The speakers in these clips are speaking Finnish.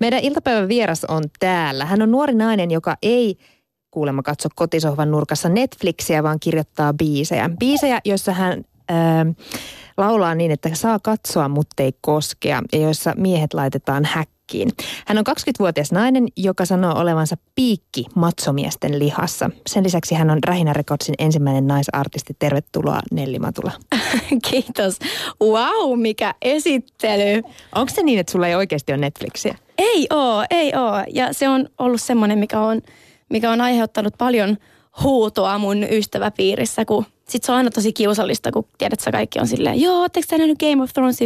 Meidän iltapäivän vieras on täällä. Hän on nuori nainen, joka ei kuulemma katso kotisohvan nurkassa Netflixiä, vaan kirjoittaa biisejä. Biisejä, joissa hän ää, laulaa niin, että saa katsoa, mutta ei koskea, ja joissa miehet laitetaan häkkiin. Hän on 20-vuotias nainen, joka sanoo olevansa piikki matsomiesten lihassa. Sen lisäksi hän on Rähinä Recordsin ensimmäinen naisartisti. Tervetuloa Nelli Matula. Kiitos. Wow, mikä esittely. Onko se niin, että sulla ei oikeasti ole Netflixiä? Ei oo, ei oo. Ja se on ollut semmoinen, mikä on, mikä on aiheuttanut paljon huutoa mun ystäväpiirissä, kun sit se on aina tosi kiusallista, kun tiedät, että kaikki on silleen, joo, ootteko sä nähnyt Game of Thrones?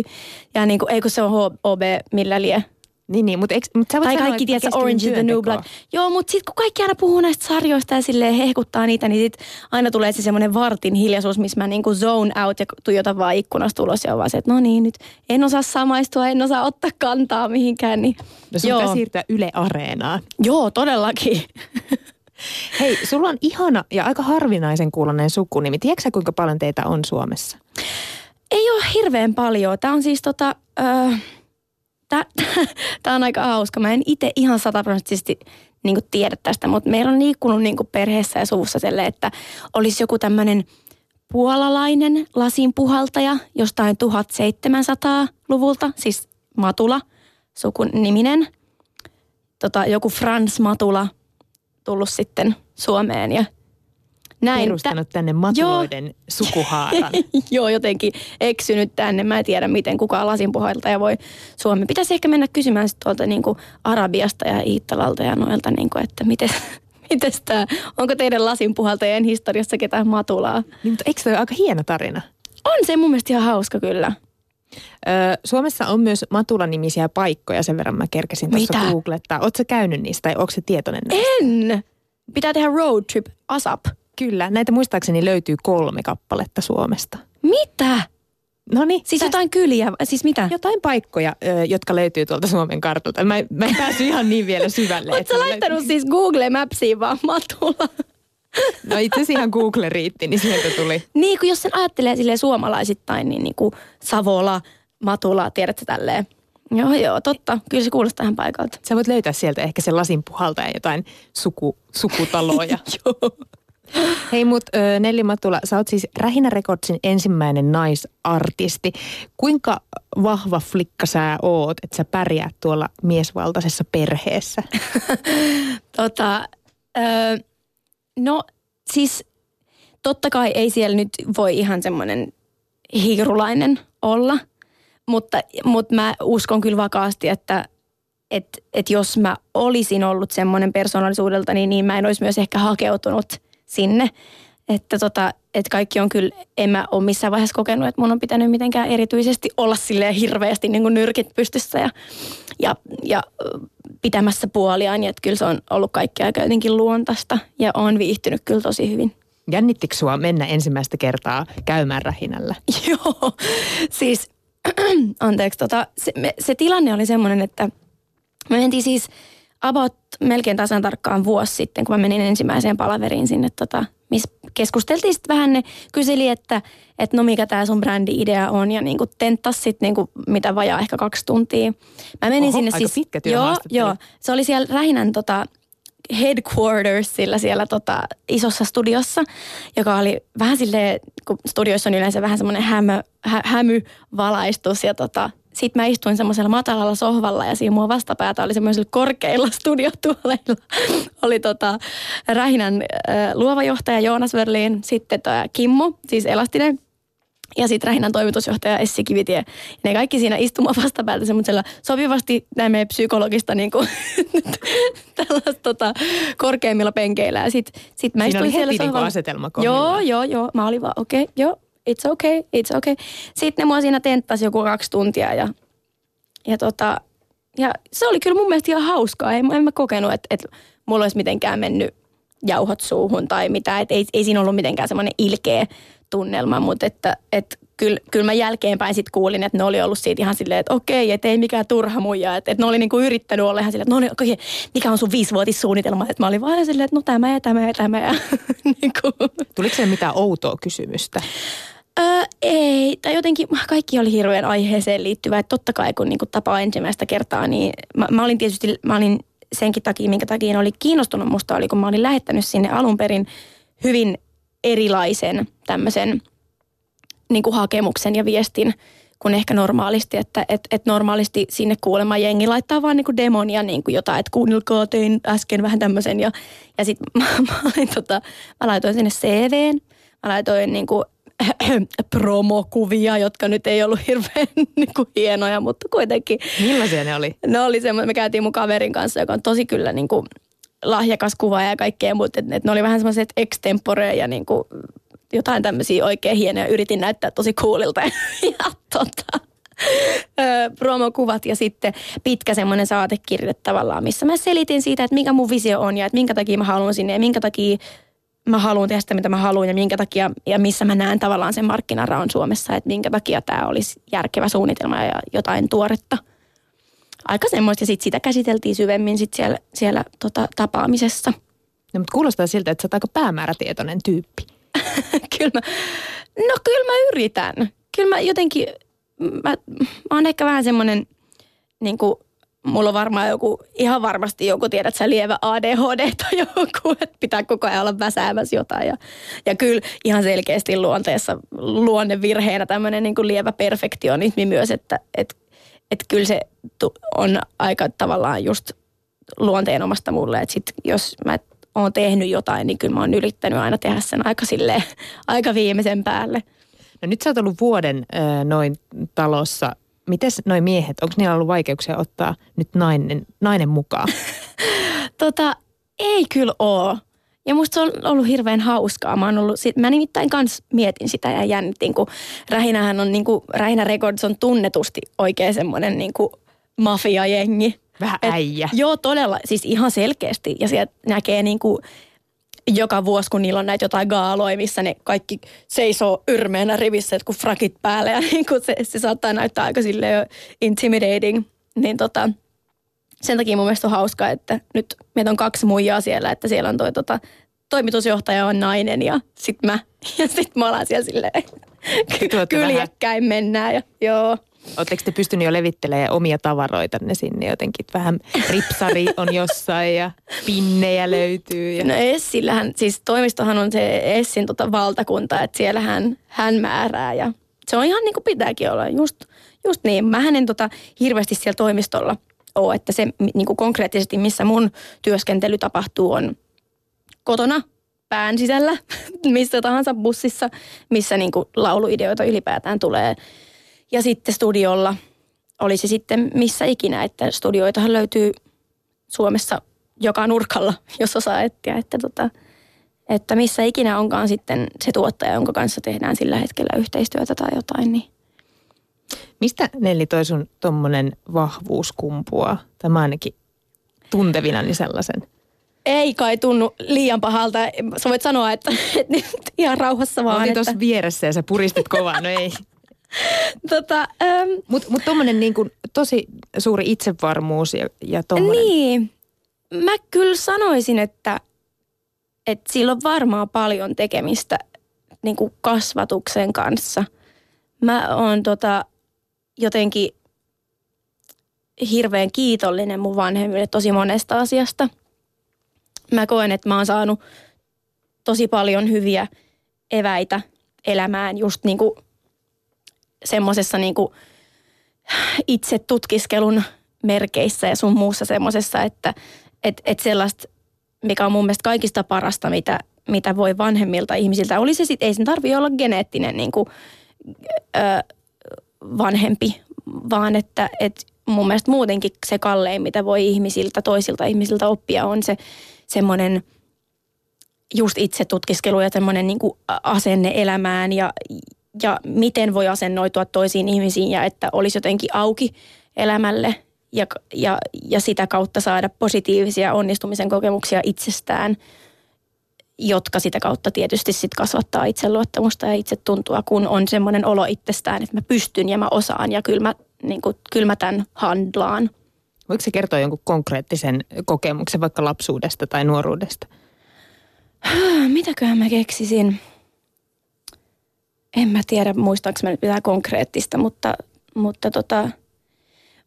Ja niin kuin, ei kun se on HOB, millä lie. Niin, niin mutta, mutta sä voit Tai sanoa, kaikki keskityn Orange is the New. Black. Joo, mutta sitten kun kaikki aina puhuu näistä sarjoista ja silleen hehkuttaa niitä, niin sit aina tulee se semmoinen vartin hiljaisuus, missä mä niinku zone out ja tuijotan vaan ikkunasta ulos ja on vaan se, että no niin, nyt en osaa samaistua, en osaa ottaa kantaa mihinkään. Niin, No sun joo, pitää siirtyä Yle Areenaan. joo, todellakin. Hei, sulla on ihana ja aika harvinaisen kuulonen sukunimi. Tiedätkö sä, kuinka paljon teitä on Suomessa? Ei ole hirveän paljon. Tämä on siis tota... Öö, Tämä on aika hauska. Mä en itse ihan sataprosenttisesti niin tiedä tästä, mutta meillä on liikkunut niin perheessä ja suvussa sille, että olisi joku tämmöinen puolalainen lasinpuhaltaja jostain 1700-luvulta, siis Matula, sukuniminen. Tota, joku Frans Matula tullut sitten Suomeen ja näin. Perustanut tänne matuloiden sukuhaaran. Joo, jotenkin eksynyt tänne. Mä en tiedä, miten kukaan lasinpuhaltaja voi Suomi. Pitäisi ehkä mennä kysymään sit tuolta niin kuin Arabiasta ja Iittalalta ja noilta, niin kuin, että miten, mites tää, onko teidän lasinpuhaltajien historiassa ketään matulaa? niin, mutta eikö se ole aika hieno tarina? On se mun mielestä ihan hauska kyllä. Öö, Suomessa on myös Matula-nimisiä paikkoja, sen verran mä kerkesin tuossa googlettaa. Oletko käynyt niistä tai onko se tietoinen näistä? En! Pitää tehdä road trip ASAP. Kyllä, näitä muistaakseni löytyy kolme kappaletta Suomesta. Mitä? No niin, Siis jotain kyliä, siis mitä? jotain paikkoja, jotka löytyy tuolta Suomen kartalta. Mä, mä en päässyt ihan niin vielä syvälle. Oletko ne laittanut löytyy. siis Google Mapsiin vaan matula? No itse asiassa ihan Google riitti, niin sieltä tuli. Niin, kun jos sen ajattelee silleen suomalaisittain, niin, niin kuin Savola, Matula, tiedätkö tälleen. Joo, joo, totta. Kyllä se kuulostaa ihan paikalta. Sä voit löytää sieltä ehkä sen lasin puhalta ja jotain suku, sukutaloja. Joo. Hei mut ö, Nelli Matula, sä oot siis Rähinä Recordsin ensimmäinen naisartisti. Kuinka vahva flikka sä oot, että sä pärjäät tuolla miesvaltaisessa perheessä? Tota, öö, no siis totta kai ei siellä nyt voi ihan semmoinen hiirulainen olla, mutta, mutta mä uskon kyllä vakaasti, että et, et jos mä olisin ollut semmoinen persoonallisuudelta, niin, niin mä en olisi myös ehkä hakeutunut sinne. Että tota, et kaikki on kyllä, en mä ole missään vaiheessa kokenut, että mun on pitänyt mitenkään erityisesti olla silleen hirveästi niin kuin nyrkit pystyssä ja, ja, ja pitämässä puoliaan. Ja että kyllä se on ollut kaikki aika jotenkin luontaista ja on viihtynyt kyllä tosi hyvin. Jännittikö sua mennä ensimmäistä kertaa käymään Rähinällä? Joo, siis anteeksi, tota, se, me, se tilanne oli semmoinen, että me mentiin siis about melkein tasan tarkkaan vuosi sitten, kun mä menin ensimmäiseen palaveriin sinne, tota, missä keskusteltiin sitten vähän, ne kyseli, että, että no mikä tämä sun brändi-idea on ja niinku tenttas sitten niinku, mitä vajaa ehkä kaksi tuntia. Mä menin Oho, sinne aika siis, pitkä joo, joo, se oli siellä Rähinän tota, headquartersilla siellä tota, isossa studiossa, joka oli vähän silleen, kun studioissa on yleensä vähän semmoinen hämö, hä, hämyvalaistus ja tota, sitten mä istuin semmoisella matalalla sohvalla ja siinä mua vastapäätä oli semmoisilla korkeilla studiotuoleilla. oli tota Rähinän äh, luova johtaja Joonas Verliin, sitten toi Kimmo, siis Elastinen, ja sitten Rähinän toimitusjohtaja Essi Kivitie. Ja ne kaikki siinä istumaan vastapäätä semmoisella sopivasti näin meidän psykologista niin kuin, tällaista tota, korkeimmilla penkeillä. Ja sitten sit mä Siinä istuin oli siellä heti niinku sohvalla. asetelma Joo, kohdillaan. joo, joo. Mä olin vaan, okei, okay, joo, it's okay, it's okay. Sitten ne mua siinä tenttasi joku kaksi tuntia ja, ja, tota, ja se oli kyllä mun mielestä ihan hauskaa. En, en mä kokenut, että, että mulla olisi mitenkään mennyt jauhot suuhun tai mitä. Et ei, ei siinä ollut mitenkään semmoinen ilkeä tunnelma, mutta että, että kyllä, kyllä mä jälkeenpäin sitten kuulin, että ne oli ollut siitä ihan silleen, että okei, että ei mikään turha muija. Että, että ne oli niinku yrittänyt olla ihan silleen, että no niin, okei, mikä on sun viisivuotissuunnitelma? Että mä olin vaan silleen, että no tämä ja tämä ja tämä. Ja, niinku. Tuliko se mitään outoa kysymystä? Öö, ei, tai jotenkin kaikki oli hirveän aiheeseen liittyvää. Että totta kai kun niinku tapaa ensimmäistä kertaa, niin mä, mä olin tietysti, mä olin senkin takia, minkä takia oli kiinnostunut musta, oli kun mä olin lähettänyt sinne alun perin hyvin erilaisen tämmöisen niin kuin hakemuksen ja viestin kuin ehkä normaalisti, että et, et normaalisti sinne kuulemma jengi laittaa vaan niin kuin demonia niin kuin jotain, että kuunnelkaa tein äsken vähän tämmöisen ja, ja sitten mä, mä, tota, mä laitoin sinne CVn, mä laitoin niin kuin promokuvia, jotka nyt ei ollut hirveän niin kuin hienoja, mutta kuitenkin. Millaisia ne oli? Ne oli semmoinen, me käytiin mun kaverin kanssa, joka on tosi kyllä niin kuin lahjakas kuva ja kaikkea, mutta et, et ne oli vähän semmoiset extempore ja niin kuin jotain tämmöisiä oikein hienoja. Yritin näyttää tosi coolilta ja tota, promokuvat ja sitten pitkä semmoinen saatekirja tavallaan, missä mä selitin siitä, että mikä mun visio on ja että minkä takia mä haluan sinne ja minkä takia mä haluan tehdä sitä, mitä mä haluan ja minkä takia ja missä mä näen tavallaan sen markkinaraon Suomessa, että minkä takia tämä olisi järkevä suunnitelma ja jotain tuoretta. Aika semmoista ja sitten sitä käsiteltiin syvemmin sit siellä, siellä tota, tapaamisessa. No, mutta kuulostaa siltä, että sä oot aika päämäärätietoinen tyyppi. kyllä mä, no kyllä mä yritän. Kyllä mä jotenkin, mä, mä oon ehkä vähän semmoinen, niin kuin, mulla on varmaan joku, ihan varmasti joku, tiedät sä, lievä ADHD tai joku, että pitää koko ajan olla väsäämässä jotain. Ja, ja kyllä ihan selkeästi luonteessa luonnevirheenä tämmöinen niin kuin lievä perfektionismi myös, että et, et kyllä se on aika tavallaan just luonteenomasta mulle, että sit jos mä oon tehnyt jotain, niin kyllä mä oon yrittänyt aina tehdä sen aika silleen, aika viimeisen päälle. No nyt sä oot ollut vuoden noin talossa. Miten noin miehet, onko niillä ollut vaikeuksia ottaa nyt nainen, nainen mukaan? tota, ei kyllä oo. Ja musta se on ollut hirveän hauskaa. Mä, ollut, mä nimittäin kans mietin sitä ja jännitin, kun Rähinähän on, niin kuin, Rähinä Records on tunnetusti oikein semmoinen niin kuin mafiajengi. Vähän äijä. Et, joo, todella. Siis ihan selkeästi. Ja sieltä näkee niin kuin joka vuosi, kun niillä on näitä jotain gaaloja, missä ne kaikki seisoo yrmeenä rivissä, kun frakit päälle. Ja niin kuin se, se saattaa näyttää aika sille intimidating. Niin tota, sen takia mun mielestä on hauskaa, että nyt meitä on kaksi muijaa siellä, että siellä on toi tota, toimitusjohtaja on nainen ja sit mä. Ja sit me ollaan siellä silleen kyljekkäin mennään. Ja, joo. Oletteko te pystynyt jo levittelemään omia tavaroita ne sinne jotenkin? Vähän ripsari on jossain ja pinnejä löytyy. Ja... No Essillähän, siis toimistohan on se Essin tota valtakunta, että siellä hän, hän määrää ja se on ihan niin kuin pitääkin olla. Just, just niin. Mä en tota hirveästi siellä toimistolla ole, että se niin kuin konkreettisesti, missä mun työskentely tapahtuu, on kotona pään sisällä, missä tahansa bussissa, missä niin kuin lauluideoita ylipäätään tulee – ja sitten studiolla oli se sitten missä ikinä, että studioitahan löytyy Suomessa joka nurkalla, jos osaa etsiä, että, tota, että missä ikinä onkaan sitten se tuottaja, jonka kanssa tehdään sillä hetkellä yhteistyötä tai jotain, niin Mistä Nelli toi sun tommonen vahvuus kumpua? Tämä ainakin tuntevina niin sellaisen. Ei kai tunnu liian pahalta. Sä voit sanoa, että, että ihan rauhassa vaan. Olin tuossa vieressä ja sä puristit kovaa. No ei, tota, ähm, Mutta mut tuommoinen niin tosi suuri itsevarmuus ja, ja tommonen. Niin. Mä kyllä sanoisin, että, että sillä on varmaan paljon tekemistä niin kuin kasvatuksen kanssa. Mä oon tota, jotenkin hirveän kiitollinen mun vanhemmille tosi monesta asiasta. Mä koen, että mä oon saanut tosi paljon hyviä eväitä elämään just niin kuin semmoisessa niinku itse tutkiskelun merkeissä ja sun muussa semmoisessa, että et, et sellaista, mikä on mun mielestä kaikista parasta, mitä, mitä voi vanhemmilta ihmisiltä. Oli se sitten, ei sen tarvi olla geneettinen niinku, ö, vanhempi, vaan että et mun mielestä muutenkin se kallein, mitä voi ihmisiltä, toisilta ihmisiltä oppia, on se semmoinen just itse tutkiskelu ja semmoinen niin asenne elämään ja, ja miten voi asennoitua toisiin ihmisiin ja että olisi jotenkin auki elämälle ja, ja, ja sitä kautta saada positiivisia onnistumisen kokemuksia itsestään, jotka sitä kautta tietysti sit kasvattaa itseluottamusta ja itsetuntua, kun on semmoinen olo itsestään, että mä pystyn ja mä osaan ja kyllä mä, niin kuin, kyllä mä tämän handlaan. Voiko se kertoa jonkun konkreettisen kokemuksen vaikka lapsuudesta tai nuoruudesta? Mitäköhän mä keksisin? En mä tiedä muistaanko mä nyt mitään konkreettista, mutta, mutta tota,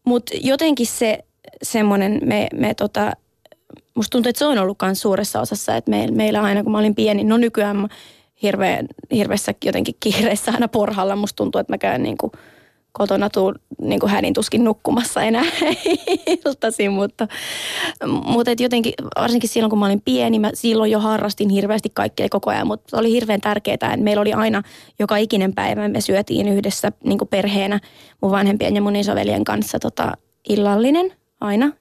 mut jotenkin se semmoinen, me, me tota, musta tuntuu, että se on ollut suuressa osassa, että me, meillä aina kun mä olin pieni, no nykyään hirveän, hirveässä jotenkin kiireessä aina porhalla, musta tuntuu, että mä käyn niin kuin kotona tuu niin kuin hädin tuskin nukkumassa enää iltaisin, mutta, mutta et jotenkin varsinkin silloin kun mä olin pieni, mä silloin jo harrastin hirveästi kaikkea koko ajan, mutta oli hirveän tärkeää, että meillä oli aina joka ikinen päivä, me syötiin yhdessä niin kuin perheenä mun vanhempien ja mun isoveljen kanssa tota, illallinen aina.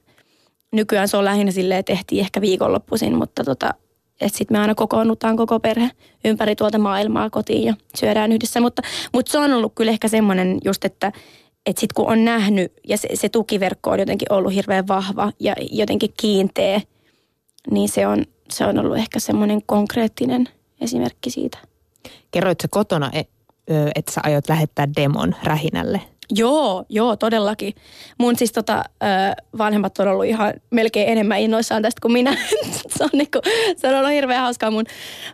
Nykyään se on lähinnä silleen, tehtiin ehkä viikonloppuisin, mutta tota, että sitten me aina kokoonnutaan koko perhe ympäri tuolta maailmaa kotiin ja syödään yhdessä. Mutta, mutta se on ollut kyllä ehkä semmoinen just, että, että sitten kun on nähnyt ja se, se tukiverkko on jotenkin ollut hirveän vahva ja jotenkin kiinteä, niin se on, se on ollut ehkä semmoinen konkreettinen esimerkki siitä. Kerroit kotona, e, että sä aiot lähettää demon rähinälle? Joo, joo, todellakin. Mun siis tota, vanhemmat on ollut ihan melkein enemmän innoissaan tästä kuin minä. se, on niinku, se on ollut hirveän hauskaa. Mun,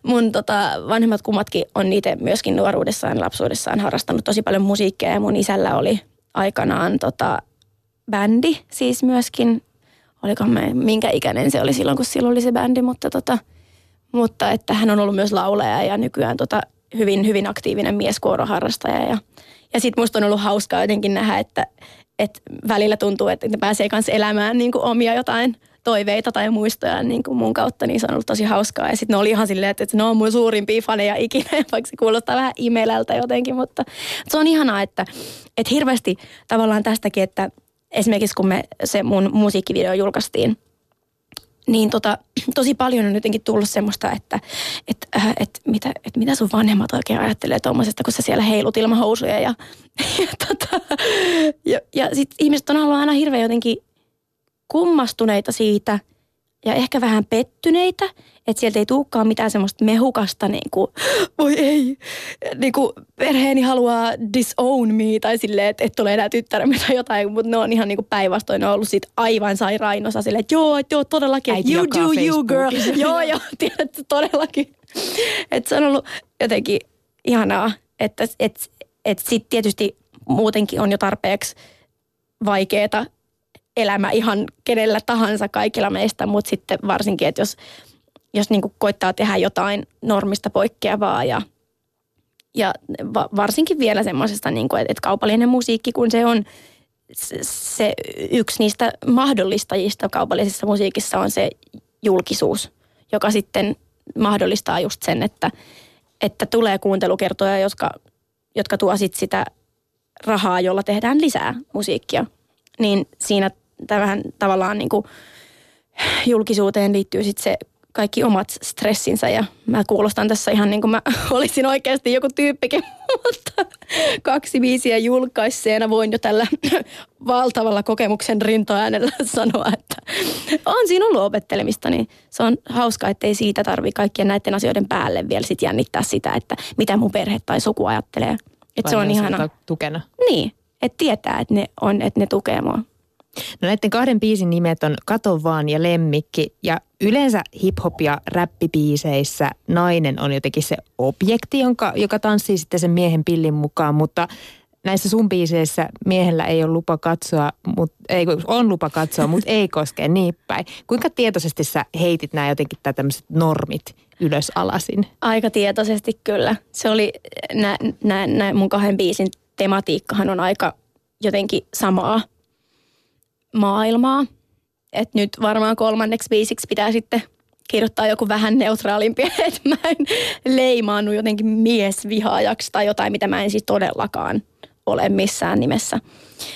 mun tota, vanhemmat kummatkin on niitä myöskin nuoruudessaan, lapsuudessaan harrastanut tosi paljon musiikkia. Ja mun isällä oli aikanaan tota, bändi siis myöskin. Oliko me, minkä ikäinen se oli silloin, kun silloin oli se bändi, mutta, tota, mutta että hän on ollut myös laulaja ja nykyään tota, hyvin, hyvin aktiivinen mieskuoroharrastaja ja ja sitten musta on ollut hauskaa jotenkin nähdä, että, että välillä tuntuu, että ne pääsee kanssa elämään niin kuin omia jotain toiveita tai muistoja niin kuin mun kautta, niin se on ollut tosi hauskaa. Ja sitten ne oli ihan silleen, että, että ne on mun suurimpia faneja ikinä, vaikka se kuulostaa vähän imelältä jotenkin, mutta se on ihanaa, että, että hirveästi tavallaan tästäkin, että esimerkiksi kun me se mun musiikkivideo julkaistiin, niin tota, tosi paljon on jotenkin tullut semmoista, että et, äh, et mitä, et mitä sun vanhemmat oikein ajattelee tuommoisesta, kun sä siellä heilut ilman housuja. Ja, ja, tota, ja, ja sitten ihmiset on ollut aina hirveän jotenkin kummastuneita siitä – ja ehkä vähän pettyneitä, että sieltä ei tulekaan mitään semmoista mehukasta niin kuin, voi ei, niin kuin perheeni haluaa disown me tai silleen, että et tulee enää tyttäremme tai jotain, mutta ne on ihan niin kuin päinvastoin, ne on ollut siitä aivan sairainosa silleen, että joo, että joo, todellakin, että you do you girl, joo, joo, tiedät, todellakin. Että se on ollut jotenkin ihanaa, että et, et sitten tietysti muutenkin on jo tarpeeksi vaikeeta elämä ihan kenellä tahansa kaikilla meistä, mutta sitten varsinkin, että jos, jos niin koittaa tehdä jotain normista poikkeavaa ja, ja va, varsinkin vielä semmoisesta, niin kuin, että kaupallinen musiikki, kun se on se yksi niistä mahdollistajista kaupallisessa musiikissa on se julkisuus, joka sitten mahdollistaa just sen, että, että tulee kuuntelukertoja, jotka, jotka tuo sit sitä rahaa, jolla tehdään lisää musiikkia. Niin siinä tähän tavallaan niin kuin julkisuuteen liittyy sitten se kaikki omat stressinsä ja mä kuulostan tässä ihan niin kuin mä olisin oikeasti joku tyyppikin, mutta kaksi biisiä julkaisseena voin jo tällä valtavalla kokemuksen rintoäänellä sanoa, että on siinä ollut opettelemista, niin se on hauska, että ei siitä tarvi kaikkien näiden asioiden päälle vielä sit jännittää sitä, että mitä mun perhe tai suku ajattelee. Että se on ihana. Tukena. Niin, että tietää, että ne on, että ne tukee mua. No näiden kahden biisin nimet on Kato vaan ja Lemmikki ja yleensä hip-hop ja räppibiiseissä nainen on jotenkin se objekti, jonka, joka tanssii sitten sen miehen pillin mukaan, mutta näissä sun biiseissä miehellä ei ole lupa katsoa, mut, ei, on lupa katsoa, mutta ei koske niin päin. Kuinka tietoisesti sä heitit nämä jotenkin tämmöiset normit ylös alasin? Aika tietoisesti kyllä. Se oli, nämä mun kahden biisin tematiikkahan on aika jotenkin samaa maailmaa. Et nyt varmaan kolmanneksi biisiksi pitää sitten kirjoittaa joku vähän neutraalimpi, että mä en leimaannu jotenkin miesvihaajaksi tai jotain, mitä mä en siis todellakaan ole missään nimessä.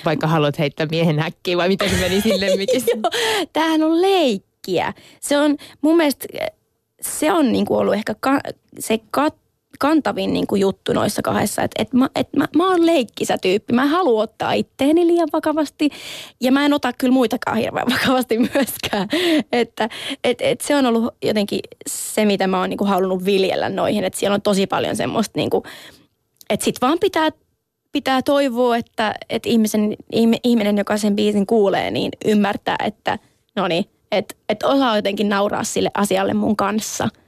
Vaikka haluat heittää miehen häkkiä vai miten se meni sille Tämähän on leikkiä. Se on mun mielestä, se on niinku ollut ehkä ka, se kat, kantavin niin kuin juttu noissa kahdessa, että et mä, et mä, mä oon leikkisä tyyppi. Mä haluan ottaa itteeni liian vakavasti ja mä en ota kyllä muitakaan hirveän vakavasti myöskään. Että et, et se on ollut jotenkin se, mitä mä oon niin kuin halunnut viljellä noihin. Että siellä on tosi paljon semmoista, niin kuin, että sit vaan pitää pitää toivoa, että, että ihmisen, ihminen, joka sen biisin kuulee, niin ymmärtää, että no niin, että, että osaa jotenkin nauraa sille asialle mun kanssa –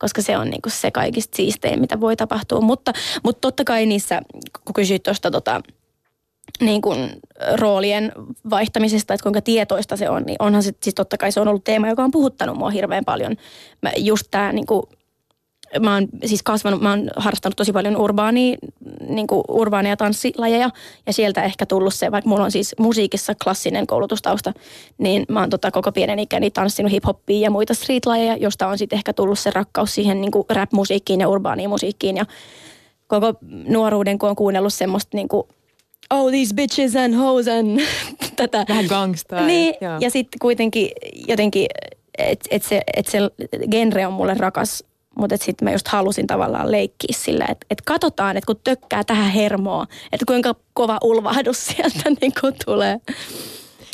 koska se on niinku se kaikista siistein, mitä voi tapahtua. Mutta, mutta totta kai niissä, kun kysyit tuosta tota, niin kuin roolien vaihtamisesta, että kuinka tietoista se on, niin onhan se, siis totta kai se on ollut teema, joka on puhuttanut mua hirveän paljon. Mä just tämä niin mä oon siis kasvanut, mä oon harrastanut tosi paljon urbaania, niin kuin urbaaneja tanssilajeja ja sieltä ehkä tullut se, vaikka mulla on siis musiikissa klassinen koulutustausta, niin mä oon tota koko pienen ikäni tanssinut hip-hoppia ja muita streetlajeja, josta on sitten ehkä tullut se rakkaus siihen niin kuin rap-musiikkiin ja urbaaniin musiikkiin ja koko nuoruuden, kun on kuunnellut semmoista niin kuin oh these bitches and hoes and tätä. Vähän gangstaa. Niin, ja, ja sitten kuitenkin jotenkin, että et se, et se genre on mulle rakas mutta sitten mä just halusin tavallaan leikkiä sillä, että et katsotaan, että kun tökkää tähän hermoa, että kuinka kova ulvahdus sieltä niin tulee.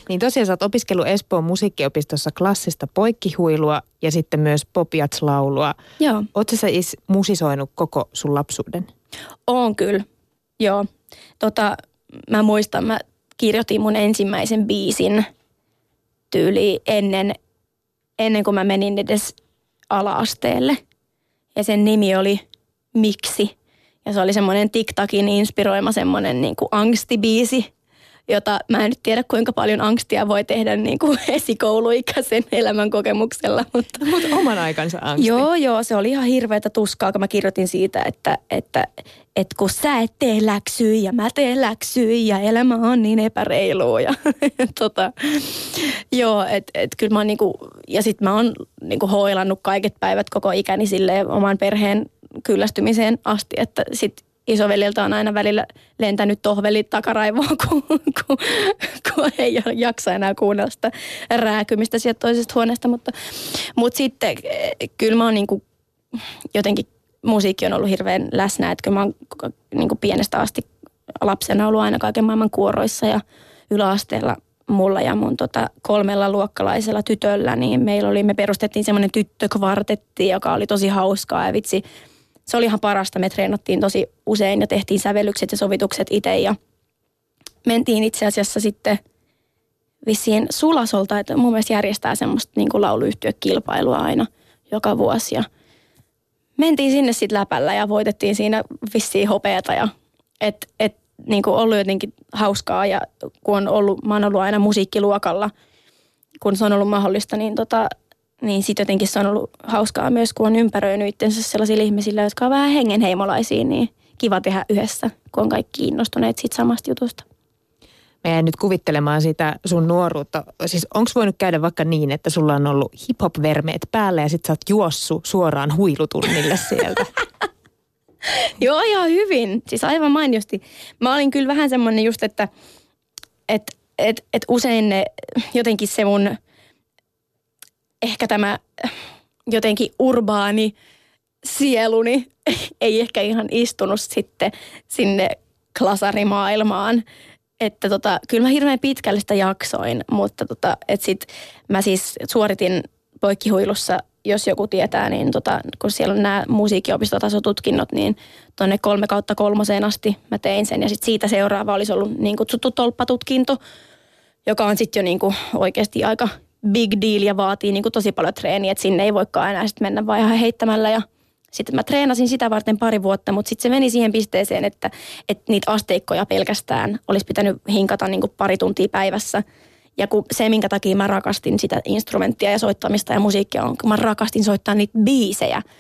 Niin tosiaan sä oot opiskellut Espoon musiikkiopistossa klassista poikkihuilua ja sitten myös popiats-laulua. Joo. Oletko sä is musisoinut koko sun lapsuuden? Oon kyllä, joo. Tota, mä muistan, mä kirjoitin mun ensimmäisen biisin tyyli ennen, ennen kuin mä menin edes ala-asteelle ja sen nimi oli Miksi. Ja se oli semmoinen TikTokin inspiroima semmoinen niin kuin angstibiisi, jota mä en nyt tiedä kuinka paljon angstia voi tehdä niin kuin esikouluikäisen elämän kokemuksella. Mutta Mutta oman aikansa angsti. Joo, joo, se oli ihan hirveätä tuskaa, kun mä kirjoitin siitä, että, että, että kun sä et tee läksyjä ja mä teen läksyjä ja elämä on niin epäreilua. Ja, tota, joo, että et kyllä mä oon niinku, ja sit mä oon niinku hoilannut kaiket päivät koko ikäni sille oman perheen kyllästymiseen asti, että sit isoveliltä on aina välillä lentänyt tohvelit takaraivoon, kun, kun, kun ei jaksa enää kuunnella sitä rääkymistä sieltä toisesta huoneesta. Mutta, mutta sitten kyllä mä oon niin kuin, jotenkin musiikki on ollut hirveän läsnä, että kyllä mä oon niin kuin pienestä asti lapsena ollut aina kaiken maailman kuoroissa ja yläasteella mulla ja mun tota kolmella luokkalaisella tytöllä, niin meillä oli, me perustettiin semmoinen tyttökvartetti, joka oli tosi hauskaa ja vitsi, se oli ihan parasta. Me treenattiin tosi usein ja tehtiin sävellykset ja sovitukset itse ja mentiin itse asiassa sitten vissiin Sulasolta, että mun mielestä järjestää semmoista niin kuin lauluyhtiökilpailua aina joka vuosi ja mentiin sinne sitten läpällä ja voitettiin siinä vissiin hopeata ja et, et, niin kuin ollut jotenkin hauskaa ja kun on ollut, mä oon ollut aina musiikkiluokalla, kun se on ollut mahdollista, niin tota, niin sitten jotenkin se on ollut hauskaa myös, kun on ympäröinyt itsensä sellaisilla ihmisillä, jotka on vähän hengenheimolaisia, niin kiva tehdä yhdessä, kun on kaikki kiinnostuneet siitä samasta jutusta. Mä jäin nyt kuvittelemaan sitä sun nuoruutta. Siis onko voinut käydä vaikka niin, että sulla on ollut hip-hop-vermeet päällä ja sit sä oot juossu suoraan huilutunnille sieltä? Joo, ihan hyvin. Siis aivan mainiosti. Mä olin kyllä vähän semmoinen just, että et, et, et usein ne, jotenkin se mun – ehkä tämä jotenkin urbaani sieluni ei ehkä ihan istunut sitten sinne klasarimaailmaan. Että tota, kyllä mä hirveän pitkälle sitä jaksoin, mutta tota, et sit mä siis suoritin poikkihuilussa, jos joku tietää, niin tota, kun siellä on nämä musiikkiopistotasotutkinnot, niin tuonne kolme kautta kolmoseen asti mä tein sen. Ja sitten siitä seuraava olisi ollut niin kutsuttu tolppatutkinto, joka on sitten jo niin kuin oikeasti aika big deal ja vaatii niin kuin tosi paljon treeniä, että sinne ei voikaan enää sitten mennä vaan ihan heittämällä ja sitten mä treenasin sitä varten pari vuotta, mutta sitten se meni siihen pisteeseen, että, että niitä asteikkoja pelkästään olisi pitänyt hinkata niin kuin pari tuntia päivässä. Ja kun se, minkä takia mä rakastin sitä instrumenttia ja soittamista ja musiikkia, on kun mä rakastin soittaa niitä biisejä –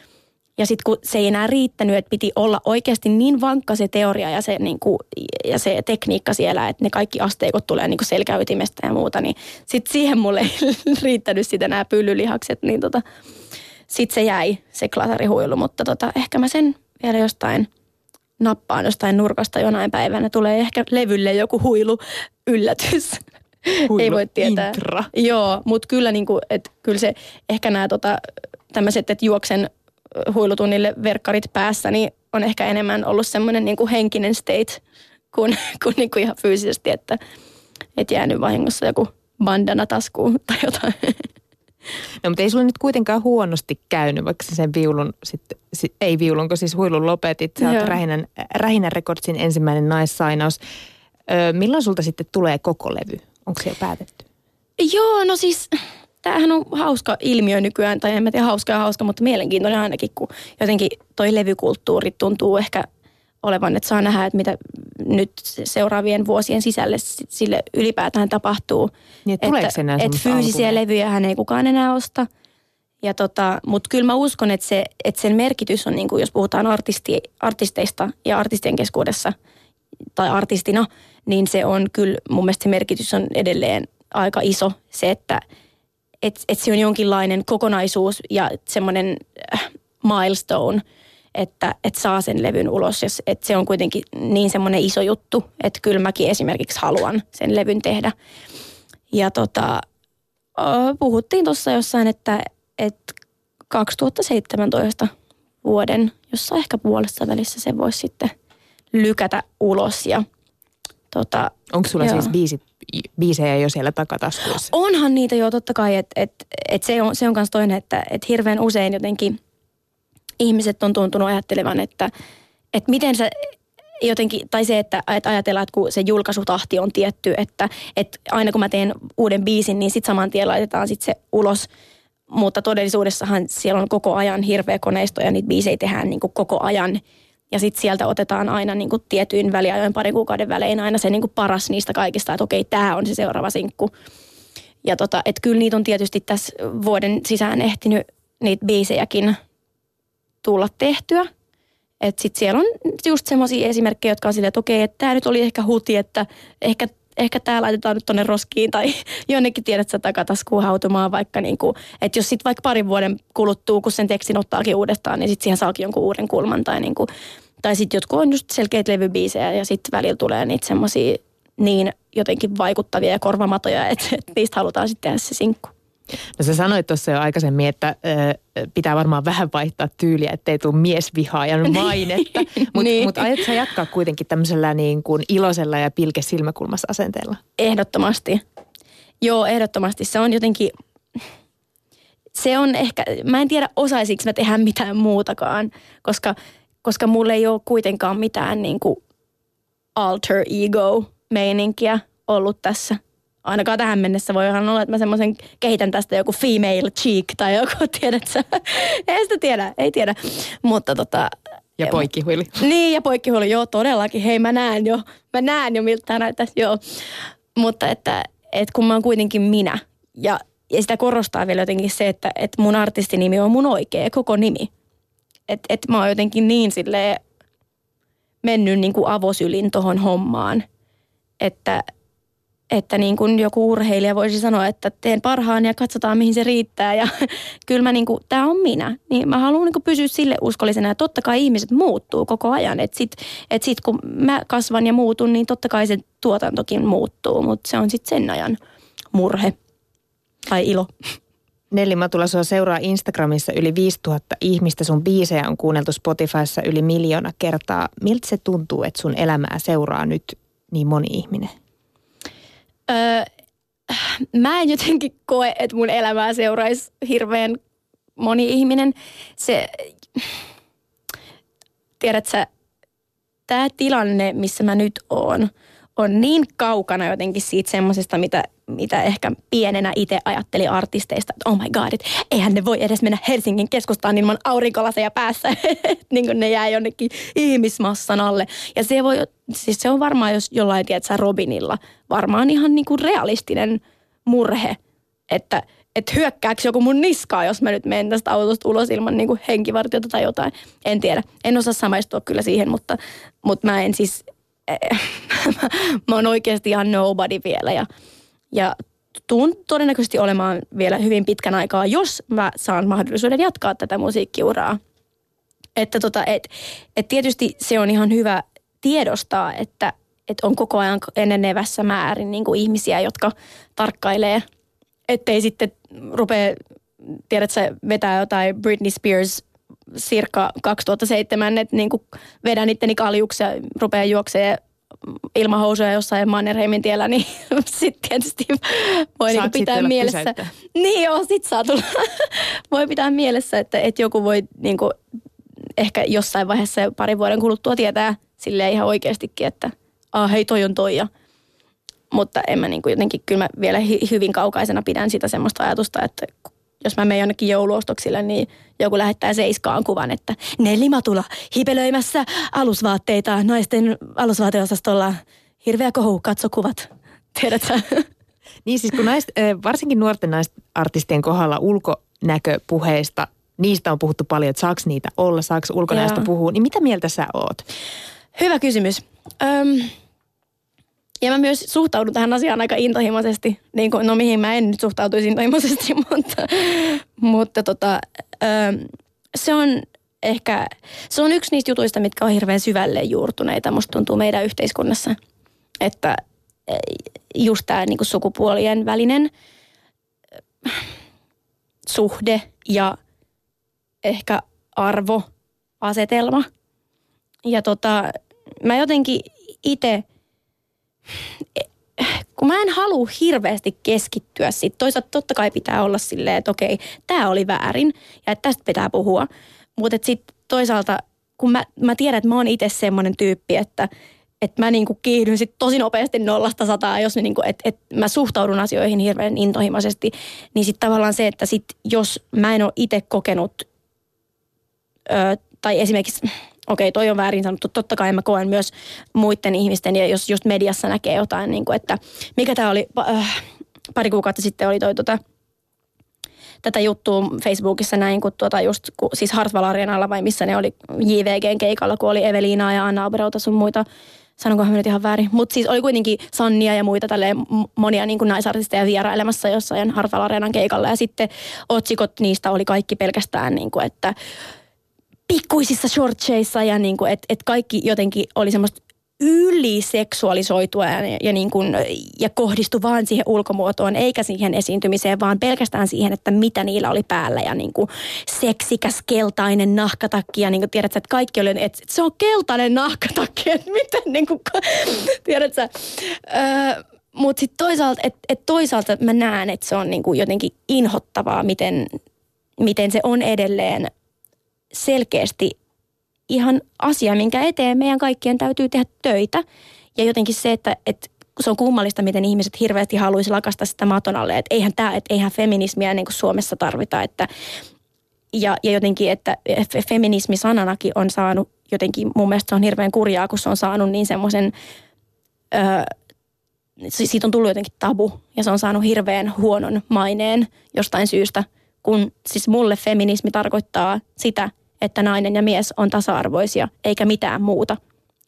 ja sitten kun se ei enää riittänyt, että piti olla oikeasti niin vankka se teoria ja se, niin kuin, ja se tekniikka siellä, että ne kaikki asteikot tulee niin kuin selkäytimestä ja muuta, niin sitten siihen mulle ei riittänyt sitä nämä pyllylihakset, niin tota, sitten se jäi se klasarihuilu, mutta tota, ehkä mä sen vielä jostain nappaan jostain nurkasta jonain päivänä. Tulee ehkä levylle joku huilu yllätys. Huilu ei voi tietää. Intra. Joo, mutta kyllä, niinku, et, kyllä se ehkä nämä tota, tämmöiset, että juoksen huilutunnille verkkarit päässä, niin on ehkä enemmän ollut semmoinen niin kuin henkinen state kuin, kuin, niin kuin ihan fyysisesti, että et jäänyt vahingossa joku bandana taskuun tai jotain. No mutta ei sulle nyt kuitenkaan huonosti käynyt, vaikka sen viulun, sit, sit, ei viulun, kun siis huilun lopetit. Sä oot Rähinän, Rähinän Recordsin ensimmäinen naissainaus. Öö, milloin sulta sitten tulee koko levy? Onko se jo päätetty? Joo, no siis tämähän on hauska ilmiö nykyään, tai en mä tiedä hauska ja hauska, mutta mielenkiintoinen ainakin, kun jotenkin toi levykulttuuri tuntuu ehkä olevan, että saa nähdä, että mitä nyt seuraavien vuosien sisälle sille ylipäätään tapahtuu. Niin, että, että, se että fyysisiä levyjä hän ei kukaan enää osta. Ja tota, Mutta kyllä mä uskon, että, se, että sen merkitys on, niin kuin jos puhutaan artisti, artisteista ja artistien keskuudessa tai artistina, niin se on kyllä, mun mielestä se merkitys on edelleen aika iso. Se, että et, et se on jonkinlainen kokonaisuus ja semmoinen äh, milestone, että et saa sen levyn ulos. Että se on kuitenkin niin semmoinen iso juttu, että kyllä mäkin esimerkiksi haluan sen levyn tehdä. Ja tota, puhuttiin tuossa jossain, että, että 2017 vuoden, jossa ehkä puolessa välissä se voisi sitten lykätä ulos. Ja, tota, Onko sulla joo. siis biisit, biisejä jo siellä takataskuissa? Onhan niitä jo totta kai, että et, et se on, se on myös toinen, että et hirveän usein jotenkin ihmiset on tuntunut ajattelevan, että, että miten se jotenkin, tai se, että, että ajatellaan, että kun se julkaisutahti on tietty, että, että aina kun mä teen uuden biisin, niin sitten saman tien laitetaan sit se ulos. Mutta todellisuudessahan siellä on koko ajan hirveä koneisto ja niitä biisejä tehdään niin kuin koko ajan. Ja sitten sieltä otetaan aina niin kuin tietyin väliajoin parin kuukauden välein aina se niin kuin paras niistä kaikista, että okei, tämä on se seuraava sinkku. Ja tota, että kyllä niitä on tietysti tässä vuoden sisään ehtinyt niitä biisejäkin tulla tehtyä. Että sitten siellä on just semmoisia esimerkkejä, jotka on silleen, että okei, että tämä nyt oli ehkä huti, että ehkä ehkä tämä laitetaan nyt tuonne roskiin tai jonnekin tiedät sä takataskuun hautumaan vaikka niin kuin, että jos sitten vaikka parin vuoden kuluttuu, kun sen tekstin ottaakin uudestaan, niin sitten siihen saakin jonkun uuden kulman tai niin kuin, tai sitten jotkut on just selkeitä levybiisejä ja sitten välillä tulee niitä semmoisia niin jotenkin vaikuttavia ja korvamatoja, että, että niistä halutaan sitten tehdä se sinkku. No sä sanoit tuossa jo aikaisemmin, että ö, pitää varmaan vähän vaihtaa tyyliä, ettei tule miesvihaajan mainetta. Mutta niin. mut aiotko sä jatkaa kuitenkin tämmöisellä niin kuin iloisella ja pilke silmäkulmassa asenteella? Ehdottomasti. Joo, ehdottomasti. Se on jotenkin, se on ehkä, mä en tiedä osaisinko mä tehdä mitään muutakaan, koska, koska mulla ei ole kuitenkaan mitään niin kuin alter ego meininkiä ollut tässä ainakaan tähän mennessä voi ihan olla, että mä semmoisen kehitän tästä joku female cheek tai joku, tiedät sä. ei sitä tiedä, ei tiedä. Mutta tota... Ja poikkihuili. Niin, ja poikkihuili, joo, todellakin. Hei, mä näen jo, mä näen jo miltä tämä näyttäisi, joo. Mutta että, että kun mä oon kuitenkin minä, ja, ja sitä korostaa vielä jotenkin se, että, että mun artistinimi on mun oikea koko nimi. Että et mä oon jotenkin niin silleen mennyt niin kuin avosylin tohon hommaan, että että niin kuin joku urheilija voisi sanoa, että teen parhaan ja katsotaan mihin se riittää. Ja kyllä mä niin kuin, tämä on minä. Niin mä haluan niin pysyä sille uskollisena. Ja totta kai ihmiset muuttuu koko ajan. Että sit, et sit kun mä kasvan ja muutun, niin totta kai se tuotantokin muuttuu. Mutta se on sitten sen ajan murhe tai ilo. Nelli Matula, sua seuraa Instagramissa yli 5000 ihmistä. Sun biisejä on kuunneltu Spotifyssa yli miljoona kertaa. Miltä se tuntuu, että sun elämää seuraa nyt niin moni ihminen? Öö, mä en jotenkin koe, että mun elämää seuraisi hirveän moni ihminen. Se, tiedätkö, tämä tilanne, missä mä nyt oon, on niin kaukana jotenkin siitä semmoisesta, mitä, mitä ehkä pienenä itse ajatteli artisteista, että oh my god, että eihän ne voi edes mennä Helsingin keskustaan ilman aurinkolaseja päässä, niin ne jää jonnekin ihmismassan alle. Ja se voi, siis se on varmaan jos jollain, tiedätkö, Robinilla, varmaan ihan niin kuin realistinen murhe, että että hyökkääkö joku mun niskaa, jos mä nyt menen tästä autosta ulos ilman niin kuin henkivartiota tai jotain. En tiedä. En osaa samaistua kyllä siihen, mutta, mutta mä en siis mä oon oikeasti ihan nobody vielä ja, ja tuun todennäköisesti olemaan vielä hyvin pitkän aikaa, jos mä saan mahdollisuuden jatkaa tätä musiikkiuraa. Että tota, et, et tietysti se on ihan hyvä tiedostaa, että et on koko ajan enenevässä määrin niin kuin ihmisiä, jotka tarkkailee, ettei sitten rupea, tiedätkö, vetää jotain Britney Spears cirka 2007, että niin kuin vedän itteni kaljuksia, rupeaa juoksemaan ilmahousuja jossain Mannerheimin tiellä, niin sitten tietysti voi niin pitää mielessä. Pysäyttää. Niin joo, sit saa tulla. voi pitää mielessä, että, että joku voi niin kuin, ehkä jossain vaiheessa pari vuoden kuluttua tietää silleen ihan oikeastikin, että ah, hei toi on toi ja mutta en mä niin kuin jotenkin, kyllä mä vielä hy- hyvin kaukaisena pidän sitä semmoista ajatusta, että jos mä menen jonnekin jouluostoksille, niin joku lähettää seiskaan kuvan, että Nelli Matula hipelöimässä alusvaatteita naisten alusvaateosastolla. Hirveä kohu, katso kuvat. Tiedätkö? Niin siis kun naist, varsinkin nuorten naisartistien kohdalla ulkonäköpuheista, niistä on puhuttu paljon, että saako niitä olla, saako ulkonäöstä puhua, niin mitä mieltä sä oot? Hyvä kysymys. Öm, ja mä myös suhtaudun tähän asiaan aika intohimoisesti, niin kuin, no mihin mä en nyt suhtautuisi intohimoisesti, mutta, mutta tota, öm, se on ehkä, se on yksi niistä jutuista, mitkä on hirveän syvälle juurtuneita, musta tuntuu meidän yhteiskunnassa. Että just tämä niin sukupuolien välinen suhde ja ehkä arvoasetelma. Ja tota, mä jotenkin itse, kun mä en halua hirveästi keskittyä siitä. Toisaalta totta kai pitää olla silleen, että okei, tämä oli väärin ja että tästä pitää puhua. Mutta sitten toisaalta, kun mä, mä tiedän, että mä oon itse semmoinen tyyppi, että – että mä niinku kiihdyn sit tosi nopeasti nollasta sataa, jos niinku, että et mä suhtaudun asioihin hirveän intohimoisesti, niin sitten tavallaan se, että sit jos mä en ole itse kokenut, ö, tai esimerkiksi, okei toi on väärin sanottu, totta kai mä koen myös muiden ihmisten, ja jos just mediassa näkee jotain, niinku, että mikä tämä oli, äh, pari kuukautta sitten oli toi tota, tätä juttua Facebookissa näin, kun tuota just, kun, siis Hartwall Arenalla vai missä ne oli JVGn keikalla, kun oli Eveliina ja Anna Abreuta sun muita sanonkohan mä nyt ihan väärin. Mutta siis oli kuitenkin Sannia ja muita tälle monia niin kuin naisartisteja vierailemassa jossain Hartwell Areenan keikalla. Ja sitten otsikot niistä oli kaikki pelkästään, niin kuin, että pikkuisissa shortseissa ja niin kuin, että, että kaikki jotenkin oli semmoista yliseksuaalisoitua ja, ja, niin kuin, ja kohdistu vaan siihen ulkomuotoon, eikä siihen esiintymiseen, vaan pelkästään siihen, että mitä niillä oli päällä. Ja niin kuin seksikäs keltainen nahkatakki ja niin kuin tiedät, että kaikki oli, että se on keltainen nahkatakki, että miten niin kuin, tiedät öö, mutta sitten toisaalta, että et toisaalta mä näen, että se on niin kuin jotenkin inhottavaa, miten, miten se on edelleen selkeästi ihan asia, minkä eteen meidän kaikkien täytyy tehdä töitä. Ja jotenkin se, että, että se on kummallista, miten ihmiset hirveästi haluaisi lakasta sitä maton alle, että eihän, tämä, että eihän feminismiä niin kuin Suomessa tarvita. Että, ja, ja jotenkin, että feminismi sananakin on saanut jotenkin, mun mielestä se on hirveän kurjaa, kun se on saanut niin semmoisen, siitä on tullut jotenkin tabu ja se on saanut hirveän huonon maineen jostain syystä, kun siis mulle feminismi tarkoittaa sitä, että nainen ja mies on tasa-arvoisia, eikä mitään muuta.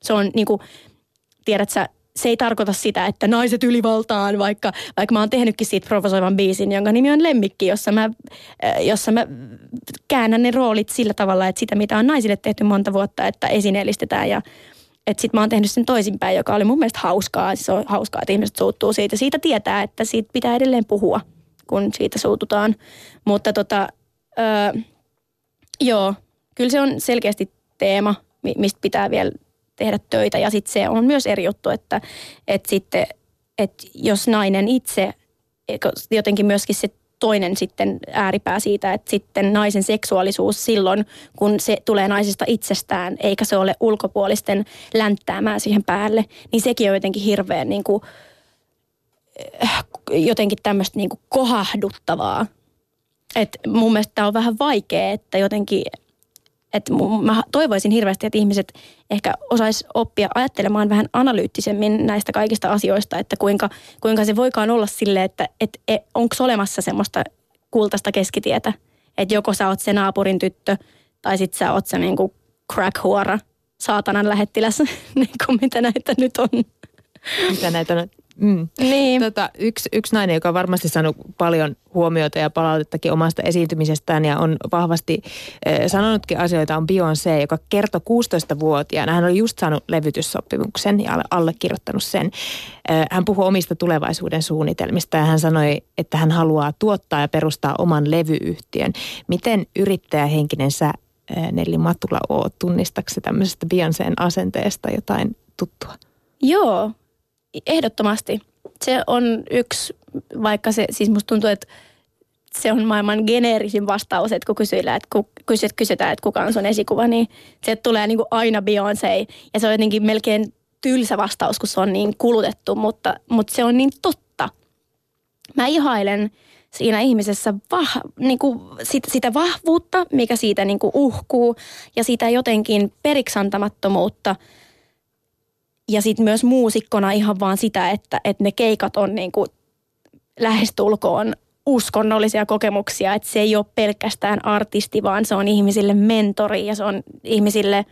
Se on niin kuin, tiedät sä, se ei tarkoita sitä, että naiset ylivaltaan, vaikka, vaikka mä oon tehnytkin siitä provosoivan biisin, jonka nimi on Lemmikki, jossa mä, äh, jossa mä käännän ne roolit sillä tavalla, että sitä mitä on naisille tehty monta vuotta, että esineellistetään ja että sit mä oon tehnyt sen toisinpäin, joka oli mun mielestä hauskaa. Se on hauskaa, että ihmiset suuttuu siitä. Siitä tietää, että siitä pitää edelleen puhua, kun siitä suututaan. Mutta tota, öö, joo, kyllä se on selkeästi teema, mistä pitää vielä tehdä töitä. Ja sitten se on myös eri juttu, että, että sitten, että jos nainen itse, jotenkin myöskin se toinen sitten ääripää siitä, että sitten naisen seksuaalisuus silloin, kun se tulee naisesta itsestään, eikä se ole ulkopuolisten länttäämään siihen päälle, niin sekin on jotenkin hirveän niin kuin, äh, jotenkin tämmöistä niin kuin kohahduttavaa. Et mun mielestä tämä on vähän vaikea, että jotenkin että mä toivoisin hirveästi, että ihmiset ehkä osais oppia ajattelemaan vähän analyyttisemmin näistä kaikista asioista, että kuinka, kuinka se voikaan olla sille, että et, et, onko olemassa semmoista kultaista keskitietä, että joko sä oot se naapurin tyttö tai sit sä oot se niinku crackhuora, saatanan lähettiläs, niin kuin mitä näitä nyt on. Mitä näitä on? Mm. Niin. Tota, yksi, yksi nainen, joka on varmasti saanut paljon huomiota ja palautettakin omasta esiintymisestään ja on vahvasti äh, sanonutkin asioita, on Beyoncé, joka kertoi 16-vuotiaana. Hän oli just saanut levytyssopimuksen ja allekirjoittanut sen. Äh, hän puhui omista tulevaisuuden suunnitelmista ja hän sanoi, että hän haluaa tuottaa ja perustaa oman levyyhtiön. Miten yrittäjähenkinen sä, äh, Nelli Matula, oot? Tunnistatko tämmöisestä Beyoncéen asenteesta jotain tuttua? Joo, ehdottomasti. Se on yksi, vaikka se, siis musta tuntuu, että se on maailman geneerisin vastaus, että kun kysytään, että, ku, kysyt, kysytään, että kuka on sun esikuva, niin se tulee niin kuin aina Beyoncé. Ja se on jotenkin melkein tylsä vastaus, kun se on niin kulutettu, mutta, mutta se on niin totta. Mä ihailen siinä ihmisessä vah, niin kuin sit, sitä vahvuutta, mikä siitä niin kuin uhkuu ja sitä jotenkin periksantamattomuutta. Ja sitten myös muusikkona ihan vaan sitä, että, että ne keikat on niin kuin lähestulkoon uskonnollisia kokemuksia, että se ei ole pelkästään artisti, vaan se on ihmisille mentori ja se on ihmisille,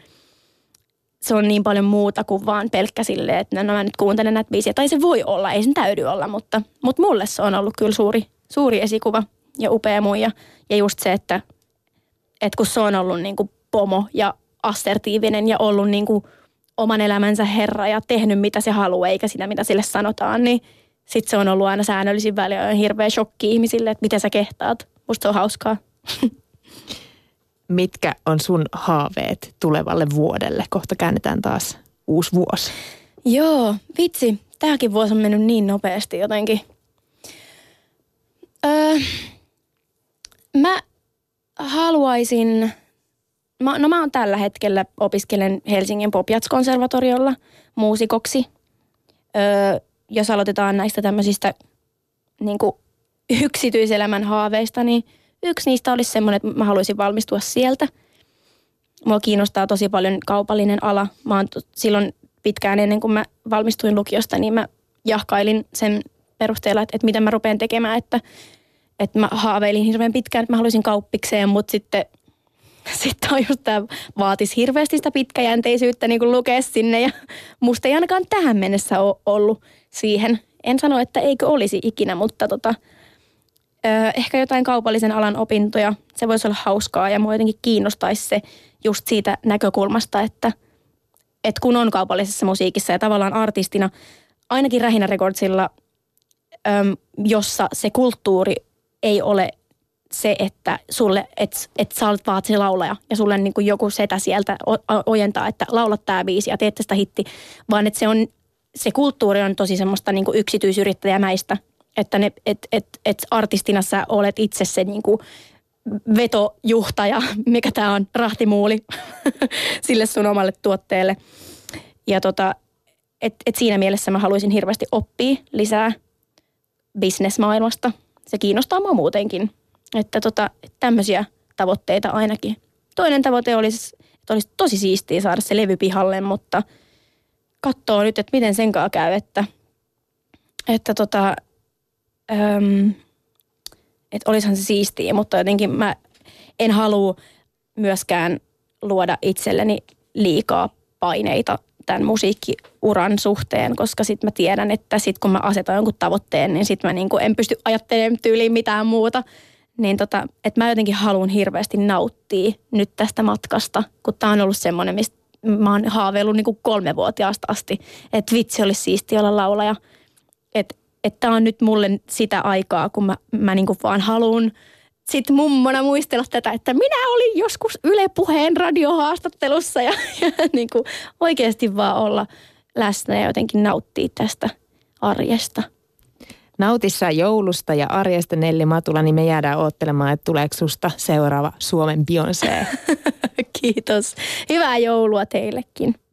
se on niin paljon muuta kuin vaan pelkkä sille, että no mä nyt kuuntelen näitä biisiä. Tai se voi olla, ei sen täydy olla, mutta, mutta mulle se on ollut kyllä suuri, suuri esikuva ja upea muija. Ja just se, että, että kun se on ollut niin kuin pomo ja assertiivinen ja ollut niin kuin oman elämänsä herra ja tehnyt mitä se haluaa eikä sitä mitä sille sanotaan, niin – sitten se on ollut aina säännöllisin väliä hirveä shokki ihmisille, että miten sä kehtaat. Musta se on hauskaa. Mitkä on sun haaveet tulevalle vuodelle? Kohta käännetään taas uusi vuosi. Joo, vitsi. Tämäkin vuosi on mennyt niin nopeasti jotenkin. Öö, mä haluaisin... Mä, no mä oon tällä hetkellä opiskelen Helsingin Popjats-konservatoriolla muusikoksi. Öö, jos aloitetaan näistä tämmöisistä niin kuin yksityiselämän haaveista, niin yksi niistä olisi semmoinen, että mä haluaisin valmistua sieltä. Mua kiinnostaa tosi paljon kaupallinen ala. Mä oon silloin pitkään ennen kuin mä valmistuin lukiosta, niin mä jahkailin sen perusteella, että, että mitä mä rupean tekemään, että, että mä haaveilin hirveän pitkään, että mä haluaisin kauppikseen, mutta sitten sitten on just tämä vaatisi hirveästi sitä pitkäjänteisyyttä niin lukea sinne ja musta ei ainakaan tähän mennessä ole ollut siihen. En sano, että eikö olisi ikinä, mutta tota, ehkä jotain kaupallisen alan opintoja. Se voisi olla hauskaa ja mua jotenkin kiinnostaisi se just siitä näkökulmasta, että, että kun on kaupallisessa musiikissa ja tavallaan artistina, ainakin Rähinä Recordsilla, jossa se kulttuuri ei ole se, että sulle, että et sä olet vaan se laulaja ja sulle niin kuin joku setä sieltä ojentaa, että laulat tämä biisi ja teet tästä hitti, vaan että se on se kulttuuri on tosi semmoista niin kuin yksityisyrittäjämäistä, että ne, et, et, et artistina sä olet itse se niin kuin vetojuhtaja, mikä tämä on, rahtimuuli sille sun omalle tuotteelle. Ja tota, et, et siinä mielessä mä haluaisin hirveästi oppia lisää bisnesmaailmasta. Se kiinnostaa mua muutenkin. Että tota, tämmöisiä tavoitteita ainakin. Toinen tavoite olisi, että olisi tosi siistiä saada se levy pihalle, mutta – katsoo nyt, että miten sen kanssa käy, että, että tota, äm, että olisihan se siistiä, mutta jotenkin mä en halua myöskään luoda itselleni liikaa paineita tämän musiikkiuran suhteen, koska sitten mä tiedän, että sitten kun mä asetan jonkun tavoitteen, niin sitten mä niinku en pysty ajattelemaan tyyliin mitään muuta. Niin tota, että mä jotenkin haluan hirveästi nauttia nyt tästä matkasta, kun tää on ollut semmoinen, mistä mä oon haaveillut niin kuin kolmevuotiaasta asti, että vitsi olisi siisti olla laulaja. Että että tämä on nyt mulle sitä aikaa, kun mä, mä niin kuin vaan haluan sitten mummona muistella tätä, että minä olin joskus Yle Puheen radiohaastattelussa ja, ja niin kuin oikeasti vaan olla läsnä ja jotenkin nauttia tästä arjesta. Nautissa joulusta ja arjesta Nelli Matula, niin me jäädään odottelemaan, että tuleeko susta seuraava Suomen Beyoncé. Kiitos. Hyvää joulua teillekin.